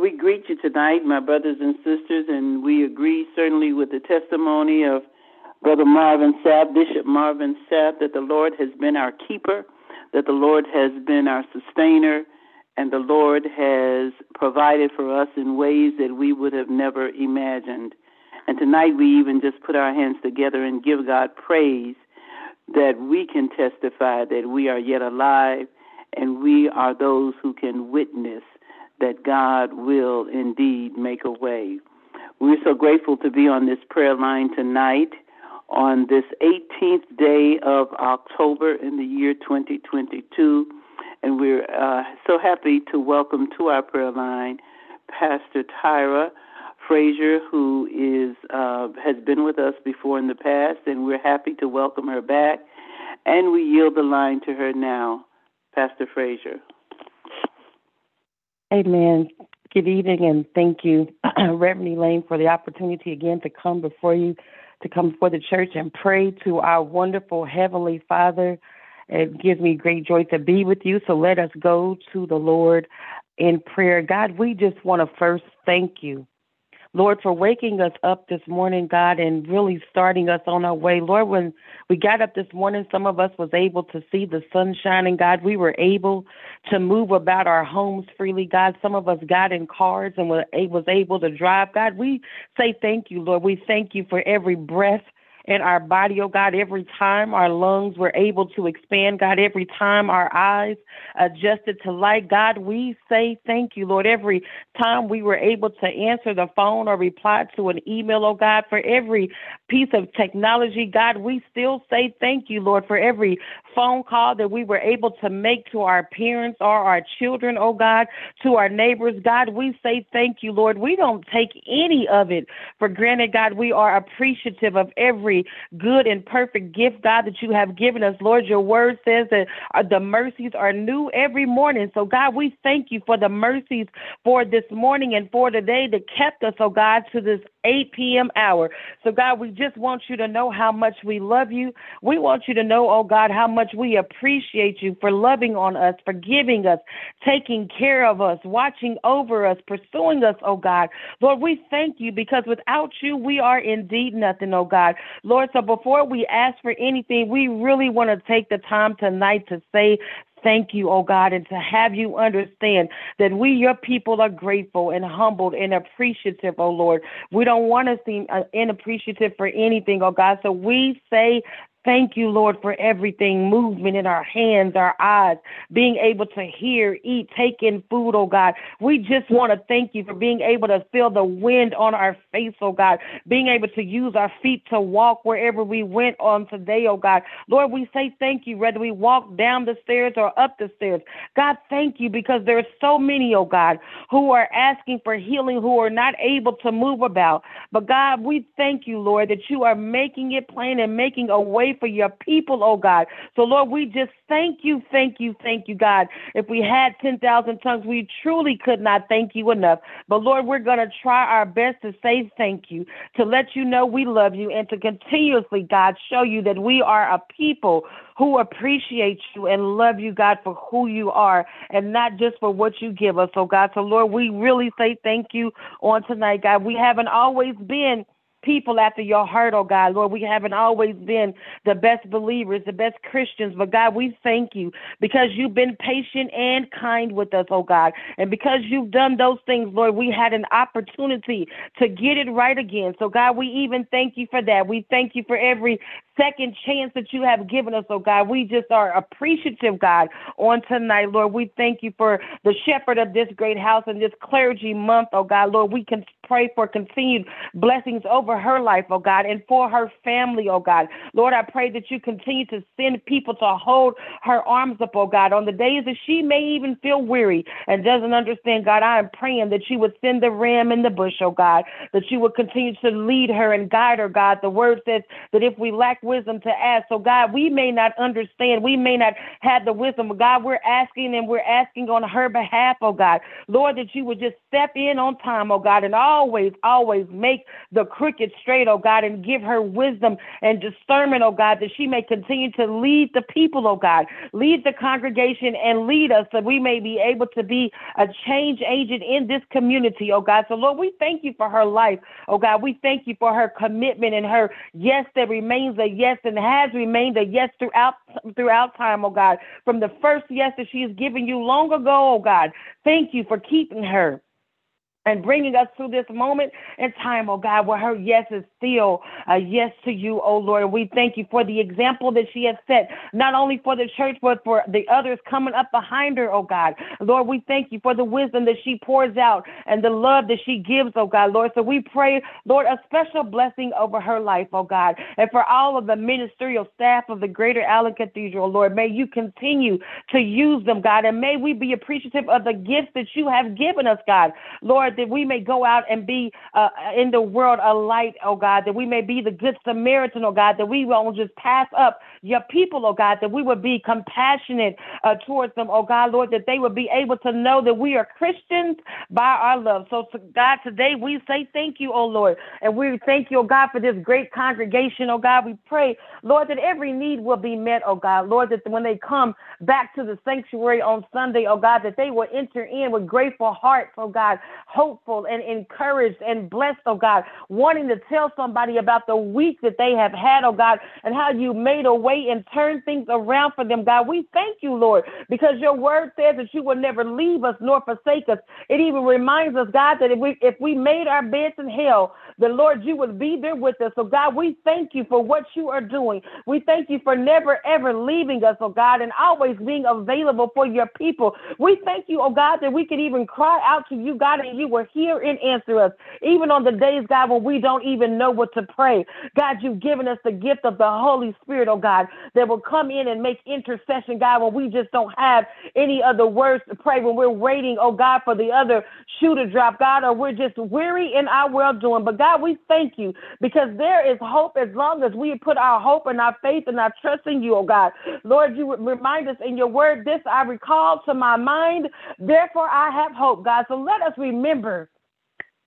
We greet you tonight, my brothers and sisters, and we agree certainly with the testimony of Brother Marvin Sapp, Bishop Marvin Sapp, that the Lord has been our keeper, that the Lord has been our sustainer, and the Lord has provided for us in ways that we would have never imagined. And tonight we even just put our hands together and give God praise that we can testify that we are yet alive and we are those who can witness that God will indeed make a way. We're so grateful to be on this prayer line tonight on this 18th day of October in the year 2022. And we're uh, so happy to welcome to our prayer line Pastor Tyra Frazier, who is uh, has been with us before in the past, and we're happy to welcome her back. And we yield the line to her now, Pastor Frazier. Amen. Good evening, and thank you, Reverend Elaine, for the opportunity again to come before you, to come before the church and pray to our wonderful Heavenly Father. It gives me great joy to be with you. So let us go to the Lord in prayer. God, we just want to first thank you Lord, for waking us up this morning, God, and really starting us on our way. Lord, when we got up this morning, some of us was able to see the sun shining, God. We were able to move about our homes freely, God. Some of us got in cars and was able to drive. God, we say thank you, Lord. We thank you for every breath in our body, oh God, every time our lungs were able to expand, God, every time our eyes adjusted to light, God, we say thank you, Lord. Every time we were able to answer the phone or reply to an email, oh God, for every piece of technology, God, we still say thank you, Lord, for every phone call that we were able to make to our parents or our children, oh God, to our neighbors, God, we say thank you, Lord. We don't take any of it for granted, God. We are appreciative of every every good and perfect gift, God, that you have given us. Lord, your word says that uh, the mercies are new every morning. So, God, we thank you for the mercies for this morning and for today that kept us, oh God, to this 8 p.m. hour. So, God, we just want you to know how much we love you. We want you to know, oh God, how much we appreciate you for loving on us, for giving us, taking care of us, watching over us, pursuing us, oh God. Lord, we thank you because without you, we are indeed nothing, oh God. Lord, so before we ask for anything, we really want to take the time tonight to say thank you, oh God, and to have you understand that we, your people, are grateful and humbled and appreciative, oh Lord. We don't want to seem uh, inappreciative for anything, oh God. So we say Thank you, Lord, for everything movement in our hands, our eyes, being able to hear, eat, take in food, oh God. We just want to thank you for being able to feel the wind on our face, oh God, being able to use our feet to walk wherever we went on today, oh God. Lord, we say thank you, whether we walk down the stairs or up the stairs. God, thank you because there are so many, oh God, who are asking for healing, who are not able to move about. But God, we thank you, Lord, that you are making it plain and making a way for your people, oh God. So, Lord, we just thank you, thank you, thank you, God. If we had 10,000 tongues, we truly could not thank you enough. But, Lord, we're going to try our best to say thank you, to let you know we love you, and to continuously, God, show you that we are a people who appreciate you and love you, God, for who you are and not just for what you give us, oh God. So, Lord, we really say thank you on tonight, God. We haven't always been people after your heart, oh God. Lord, we haven't always been the best believers, the best Christians, but God, we thank you because you've been patient and kind with us, oh God. And because you've done those things, Lord, we had an opportunity to get it right again. So, God, we even thank you for that. We thank you for every second chance that you have given us, oh God. We just are appreciative, God, on tonight, Lord. We thank you for the shepherd of this great house and this clergy month, oh God. Lord, we can pray for continued blessings over her life, oh God, and for her family, oh God. Lord, I pray that you continue to send people to hold her arms up, oh God, on the days that she may even feel weary and doesn't understand, God. I am praying that you would send the ram in the bush, oh God, that you would continue to lead her and guide her, God. The word says that if we lack wisdom to ask. So, God, we may not understand. We may not have the wisdom, but God, we're asking and we're asking on her behalf, oh God. Lord, that you would just step in on time, oh God, and always, always make the crooked straight, oh God, and give her wisdom and discernment, oh God, that she may continue to lead the people, oh God, lead the congregation and lead us that we may be able to be a change agent in this community, oh God. So, Lord, we thank you for her life, oh God. We thank you for her commitment and her yes that remains a yes and has remained a yes throughout throughout time, oh God. From the first yes that she has given you long ago, oh God. Thank you for keeping her and bringing us to this moment in time, oh God, where her yes is still a yes to you, oh Lord. We thank you for the example that she has set, not only for the church, but for the others coming up behind her, oh God. Lord, we thank you for the wisdom that she pours out and the love that she gives, oh God, Lord. So we pray, Lord, a special blessing over her life, oh God, and for all of the ministerial staff of the Greater Allen Cathedral, Lord. May you continue to use them, God, and may we be appreciative of the gifts that you have given us, God. Lord, that we may go out and be uh, in the world a light, oh God, that we may be the good Samaritan, oh God, that we won't just pass up your people, oh God, that we would be compassionate uh, towards them, oh God, Lord, that they would be able to know that we are Christians by our love. So, to God, today we say thank you, oh Lord, and we thank you, oh God, for this great congregation, oh God. We pray, Lord, that every need will be met, oh God, Lord, that when they come back to the sanctuary on Sunday, oh God, that they will enter in with grateful hearts, oh God, hopeful and encouraged and blessed, oh God, wanting to tell somebody about the week that they have had, oh God, and how you made a way and turned things around for them, God. We thank you, Lord, because your word says that you will never leave us nor forsake us. It even reminds us, God, that if we if we made our beds in hell, the Lord, you would be there with us. So God, we thank you for what you are doing. We thank you for never ever leaving us, oh God, and always being available for your people. We thank you, oh God, that we could even cry out to you, God, and you were here and answer us. Even on the days, God, when we don't even know what to pray. God, you've given us the gift of the Holy Spirit, oh God, that will come in and make intercession, God, when we just don't have any other words to pray, when we're waiting, oh God, for the other shoe to drop, God, or we're just weary in our well doing. But God, we thank you because there is hope as long as we put our hope and our faith and our trust in you, oh God. Lord, you remind us in your word, this I recall to my mind, therefore I have hope, God. So let us remember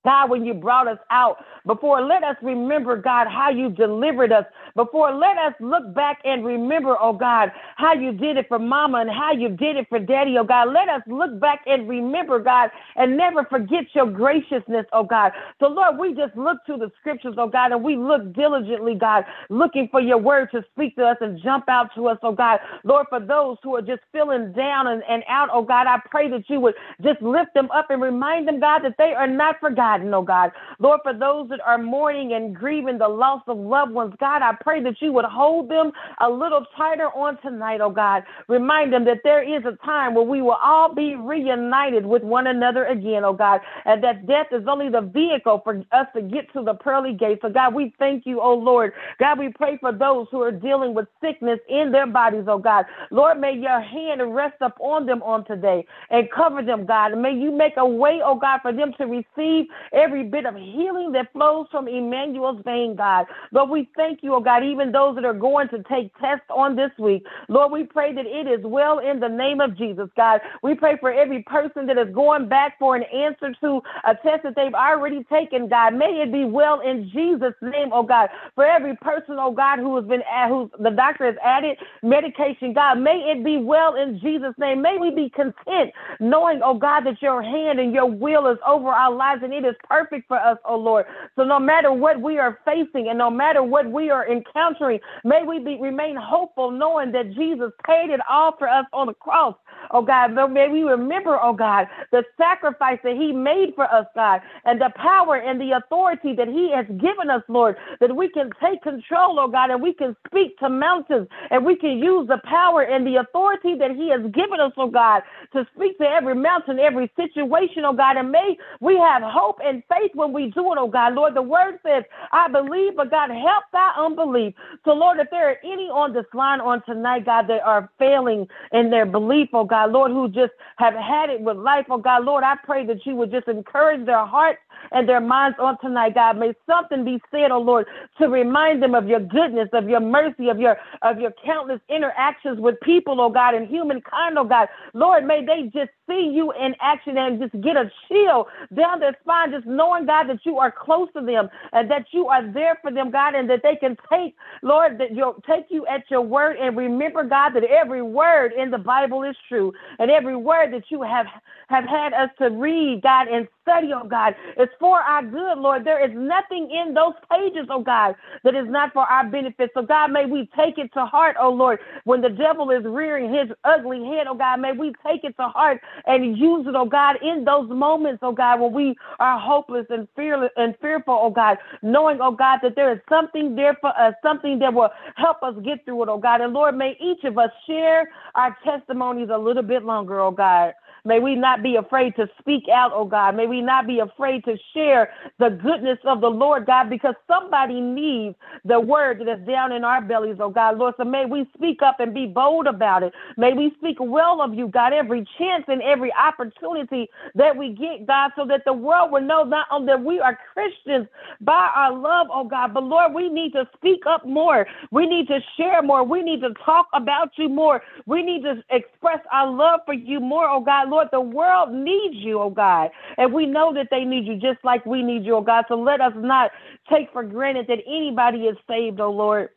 God, when you brought us out before, let us remember, God, how you delivered us before. Let us look back and remember, oh God, how you did it for mama and how you did it for daddy, oh God. Let us look back and remember, God, and never forget your graciousness, oh God. So, Lord, we just look to the scriptures, oh God, and we look diligently, God, looking for your word to speak to us and jump out to us, oh God. Lord, for those who are just feeling down and, and out, oh God, I pray that you would just lift them up and remind them, God, that they are not forgotten forgotten, oh God. Lord, for those that are mourning and grieving the loss of loved ones, God, I pray that you would hold them a little tighter on tonight, oh God. Remind them that there is a time where we will all be reunited with one another again, oh God, and that death is only the vehicle for us to get to the pearly gates. So, God, we thank you, oh Lord. God, we pray for those who are dealing with sickness in their bodies, oh God. Lord, may your hand rest upon them on today and cover them, God. And may you make a way, oh God, for them to receive every bit of healing that flows from Emmanuel's vein, God. Lord, we thank you, oh God, even those that are going to take tests on this week. Lord, we pray that it is well in the name of Jesus, God. We pray for every person that is going back for an answer to a test that they've already taken, God. May it be well in Jesus' name, oh God. For every person, oh God, who has been at, who the doctor has added medication, God, may it be well in Jesus' name. May we be content knowing, oh God, that your hand and your will is over our lives and it is perfect for us, oh Lord. So no matter what we are facing and no matter what we are encountering, may we be, remain hopeful knowing that Jesus paid it all for us on the cross, oh God. May we remember, oh God, the sacrifice that he made for us, God, and the power and the authority that he has given us, Lord, that we can take control, oh God, and we can speak to mountains and we can use the power and the authority that he has given us, oh God, to speak to every mountain, every situation, oh God, and may we have hope and faith when we do it, oh God. Lord, the word says, I believe, but God, help thy unbelief. So, Lord, if there are any on this line on tonight, God, that are failing in their belief, oh God, God, Lord, who just have had it with life, oh God, Lord, I pray that you would just encourage their hearts and their minds on tonight, God. May something be said, oh Lord, to remind them of your goodness, of your mercy, of your of your countless interactions with people, oh God, and humankind, oh God. Lord, may they just see you in action and just get a chill down their spine, just knowing, God, that you are close to them and that you are there for them, God, and that they can take, Lord, that you'll take you at your word and remember, God, that every word in the Bible is true and every word that you have have had us to read, God, and study, oh God, It's for our good, Lord. There is nothing in those pages, oh God, that is not for our benefit. So, God, may we take it to heart, oh Lord, when the devil is rearing his ugly head, oh God, may we take it to heart and use it, oh God, in those moments, oh God, when we are hopeless and fearless and fearful, oh God, knowing, oh God, that there is something there for us, something that will help us get through it, oh God. And Lord, may each of us share our testimonies a little bit longer, oh God. May we not be afraid to speak out, oh God. May we not be afraid to share the goodness of the Lord, God, because somebody needs the word that is down in our bellies, oh God, Lord. So may we speak up and be bold about it. May we speak well of you, God, every chance and every opportunity that we get, God, so that the world will know not only that we are Christians by our love, oh God, but Lord, we need to speak up more. We need to share more. We need to talk about you more. We need to express our love for you more, oh God, Lord. Lord, the world needs you, oh God. And we know that they need you just like we need you, oh God. So let us not take for granted that anybody is saved, oh Lord.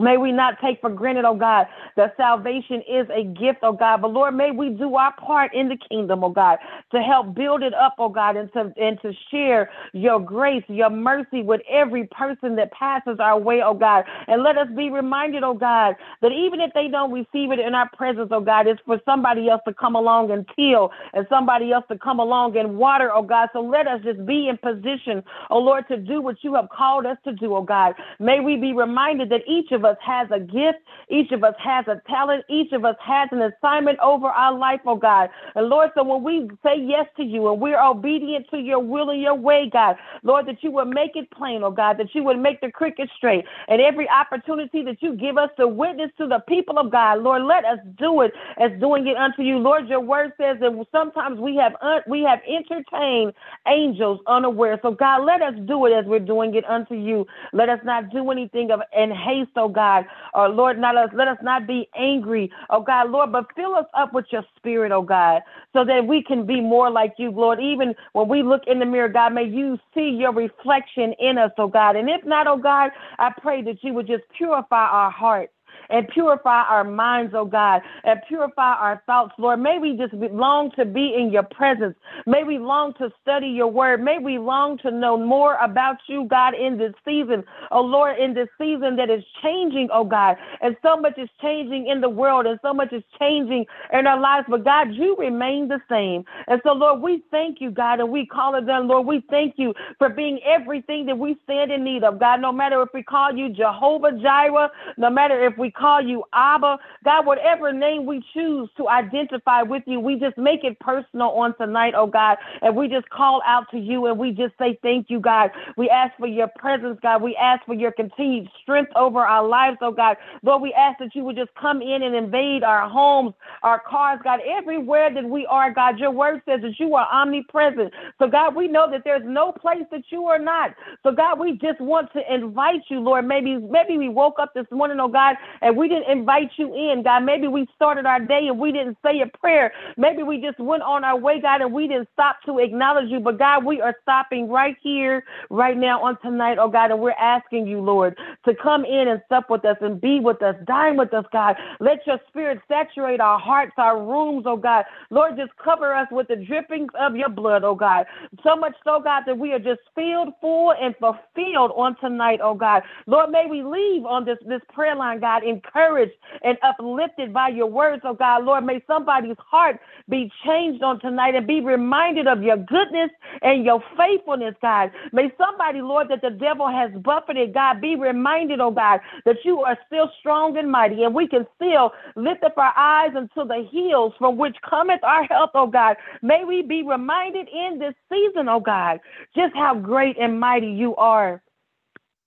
May we not take for granted, oh God, that salvation is a gift, oh God. But Lord, may we do our part in the kingdom, oh God, to help build it up, oh God, and to and to share your grace, your mercy with every person that passes our way, oh God. And let us be reminded, oh God, that even if they don't receive it in our presence, oh God, it's for somebody else to come along and till and somebody else to come along and water, oh God. So let us just be in position, oh Lord, to do what you have called us to do, oh God. May we be reminded that each of us us has a gift. Each of us has a talent. Each of us has an assignment over our life, oh God. And Lord, so when we say yes to you and we're obedient to your will and your way, God, Lord, that you would make it plain, oh God, that you would make the cricket straight. And every opportunity that you give us to witness to the people of God, Lord, let us do it as doing it unto you. Lord, your word says that sometimes we have un- we have entertained angels unaware. So God, let us do it as we're doing it unto you. Let us not do anything of in haste, oh God. God. Oh, Lord, not us, let us not be angry, oh God, Lord, but fill us up with your spirit, oh God, so that we can be more like you, Lord. Even when we look in the mirror, God, may you see your reflection in us, oh God. And if not, oh God, I pray that you would just purify our hearts and purify our minds, oh God, and purify our thoughts, Lord. May we just long to be in your presence. May we long to study your word. May we long to know more about you, God, in this season. Oh Lord, in this season that is changing, oh God. And so much is changing in the world and so much is changing in our lives. But God, you remain the same. And so, Lord, we thank you, God, and we call it done, Lord. We thank you for being everything that we stand in need of, God. No matter if we call you Jehovah Jireh, no matter if we call you Abba. God, whatever name we choose to identify with you, we just make it personal on tonight, oh God. And we just call out to you and we just say thank you, God. We ask for your presence, God. We ask for your continued strength over our lives, oh God. Lord, we ask that you would just come in and invade our homes, our cars, God, everywhere that we are, God. Your word says that you are omnipresent. So, God, we know that there's no place that you are not. So, God, we just want to invite you, Lord. Maybe, maybe we woke up this morning, oh God, and we didn't invite you in, God. Maybe we started our day and we didn't say a prayer. Maybe we just went on our way, God, and we didn't stop to acknowledge you. But God, we are stopping right here, right now on tonight, oh God, and we're asking you, Lord, to come in and sup with us and be with us, dine with us, God. Let your spirit saturate our hearts, our rooms, oh God. Lord, just cover us with the drippings of your blood, oh God. So much so, God, that we are just filled, full, and fulfilled on tonight, oh God. Lord, may we leave on this, this prayer line, God, in encouraged and uplifted by your words, oh God. Lord, may somebody's heart be changed on tonight and be reminded of your goodness and your faithfulness, God. May somebody, Lord, that the devil has buffeted, God, be reminded, oh God, that you are still strong and mighty and we can still lift up our eyes unto the hills from which cometh our help, oh God. May we be reminded in this season, oh God, just how great and mighty you are.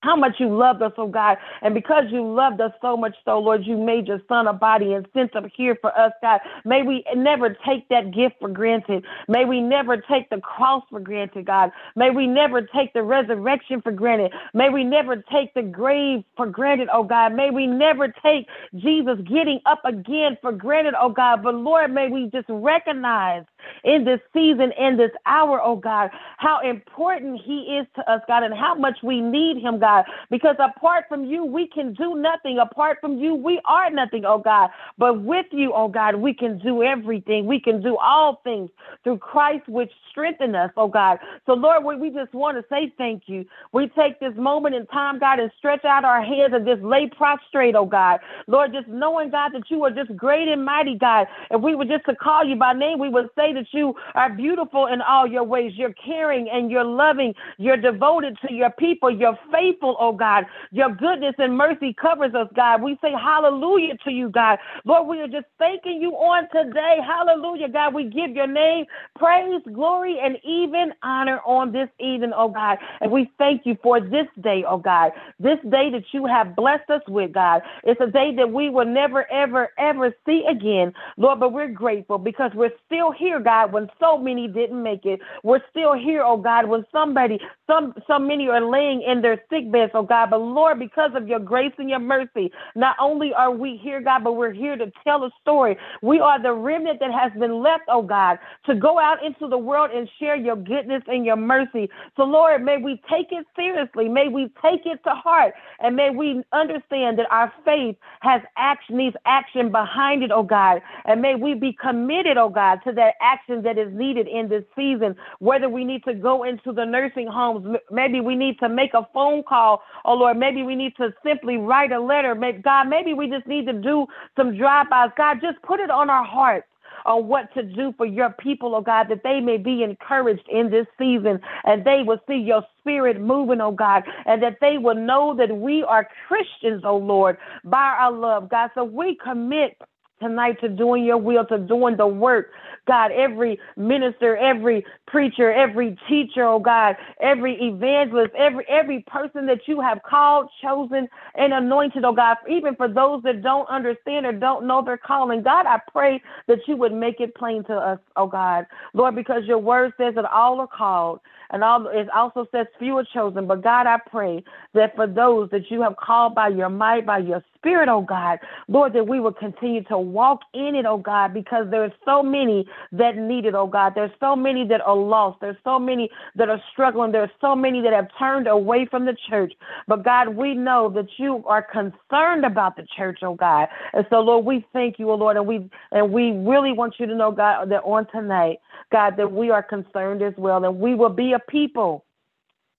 How much you loved us, oh God. And because you loved us so much, so Lord, you made your son a body and sent him here for us, God. May we never take that gift for granted. May we never take the cross for granted, God. May we never take the resurrection for granted. May we never take the grave for granted, oh God. May we never take Jesus getting up again for granted, oh God. But Lord, may we just recognize in this season, in this hour, oh God, how important he is to us, God, and how much we need him, God. Because apart from you, we can do nothing. Apart from you, we are nothing, oh God. But with you, oh God, we can do everything. We can do all things through Christ, which strengthen us, oh God. So, Lord, we just want to say thank you. We take this moment in time, God, and stretch out our hands and just lay prostrate, oh God. Lord, just knowing, God, that you are just great and mighty, God. If we were just to call you by name, we would say that you are beautiful in all your ways. You're caring and you're loving. You're devoted to your people. You're faithful faithful, oh God. Your goodness and mercy covers us, God. We say hallelujah to you, God. Lord, we are just thanking you on today. Hallelujah, God. We give your name praise, glory, and even honor on this evening, oh God. And we thank you for this day, oh God. This day that you have blessed us with, God. It's a day that we will never, ever, ever see again, Lord. But we're grateful because we're still here, God, when so many didn't make it. We're still here, oh God, when somebody, some, so many are laying in their sick beds, oh God. But Lord, because of your grace and your mercy, not only are we here, God, but we're here to tell a story. We are the remnant that has been left, oh God, to go out into the world and share your goodness and your mercy. So, Lord, may we take it seriously. May we take it to heart. And may we understand that our faith has action, needs action behind it, oh God. And may we be committed, oh God, to that action that is needed in this season, whether we need to go into the nursing homes, maybe we need to make a phone call. Oh Lord, maybe we need to simply write a letter. God, maybe we just need to do some drive-bys. God, just put it on our hearts on what to do for your people, oh God, that they may be encouraged in this season and they will see your spirit moving, oh God, and that they will know that we are Christians, oh Lord, by our love, God. So we commit tonight to doing your will, to doing the work. God, every minister, every preacher, every teacher, oh God, every evangelist, every every person that you have called, chosen, and anointed, oh God, even for those that don't understand or don't know their calling. God, I pray that you would make it plain to us, oh God. Lord, because your word says that all are called and all it also says few are chosen. But God, I pray that for those that you have called by your might, by your spirit, oh God, Lord, that we will continue to walk in it, oh God, because there's so many that need it, oh God. There's so many that are lost. There's so many that are struggling. There's so many that have turned away from the church. But God, we know that you are concerned about the church, oh God. And so, Lord, we thank you, oh Lord, and we and we really want you to know, God, that on tonight, God, that we are concerned as well, and we will be a people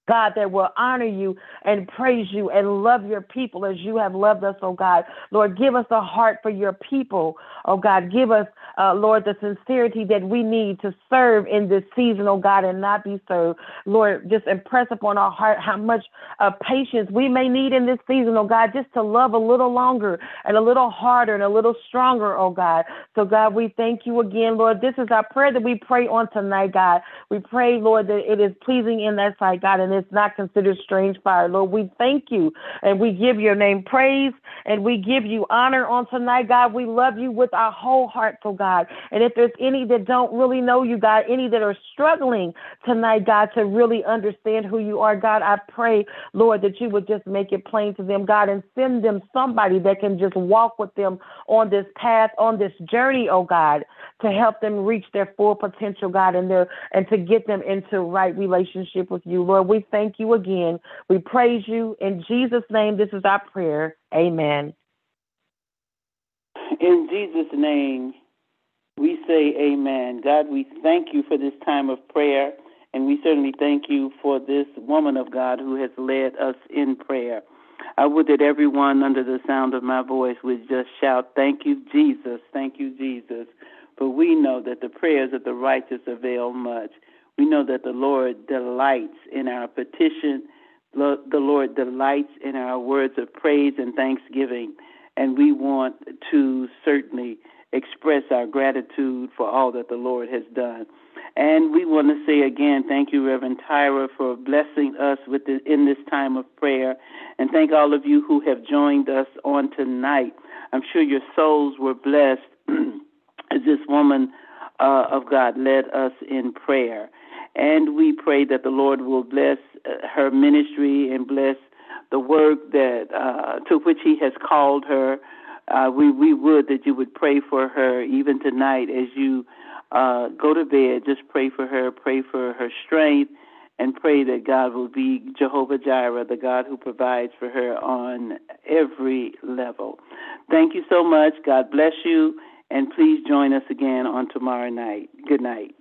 God, that will honor you and praise you and love your people as you have loved us, oh God. Lord, give us a heart for your people, oh God. Give us, uh, Lord, the sincerity that we need to serve in this season, oh God, and not be served. Lord, just impress upon our heart how much uh, patience we may need in this season, oh God, just to love a little longer and a little harder and a little stronger, oh God. So, God, we thank you again, Lord. This is our prayer that we pray on tonight, God. We pray, Lord, that it is pleasing in that sight, God, and it's not considered strange fire. Lord, we thank you and we give your name praise and we give you honor on tonight, God. We love you with our whole heart, oh God. And if there's any that don't really know you, God, any that are struggling tonight, God, to really understand who you are, God, I pray, Lord, that you would just make it plain to them, God, and send them somebody that can just walk with them on this path, on this journey, oh God, to help them reach their full potential, God, and their and to get them into right relationship with you. Lord, we thank you again. We praise you. In Jesus' name, this is our prayer. Amen. In Jesus' name, we say amen. God, we thank you for this time of prayer, and we certainly thank you for this woman of God who has led us in prayer. I would that everyone under the sound of my voice would just shout, Thank you, Jesus. Thank you, Jesus. For we know that the prayers of the righteous avail much. We know that the Lord delights in our petition. The Lord delights in our words of praise and thanksgiving. And we want to certainly express our gratitude for all that the Lord has done. And we want to say again, thank you, Reverend Tyra, for blessing us with the, in this time of prayer. And thank all of you who have joined us on tonight. I'm sure your souls were blessed as this woman uh, of God led us in prayer. And we pray that the Lord will bless uh, her ministry and bless the work that uh, to which He has called her. Uh, we we would that you would pray for her even tonight as you uh, go to bed. Just pray for her, pray for her strength, and pray that God will be Jehovah Jireh, the God who provides for her on every level. Thank you so much. God bless you, and please join us again on tomorrow night. Good night.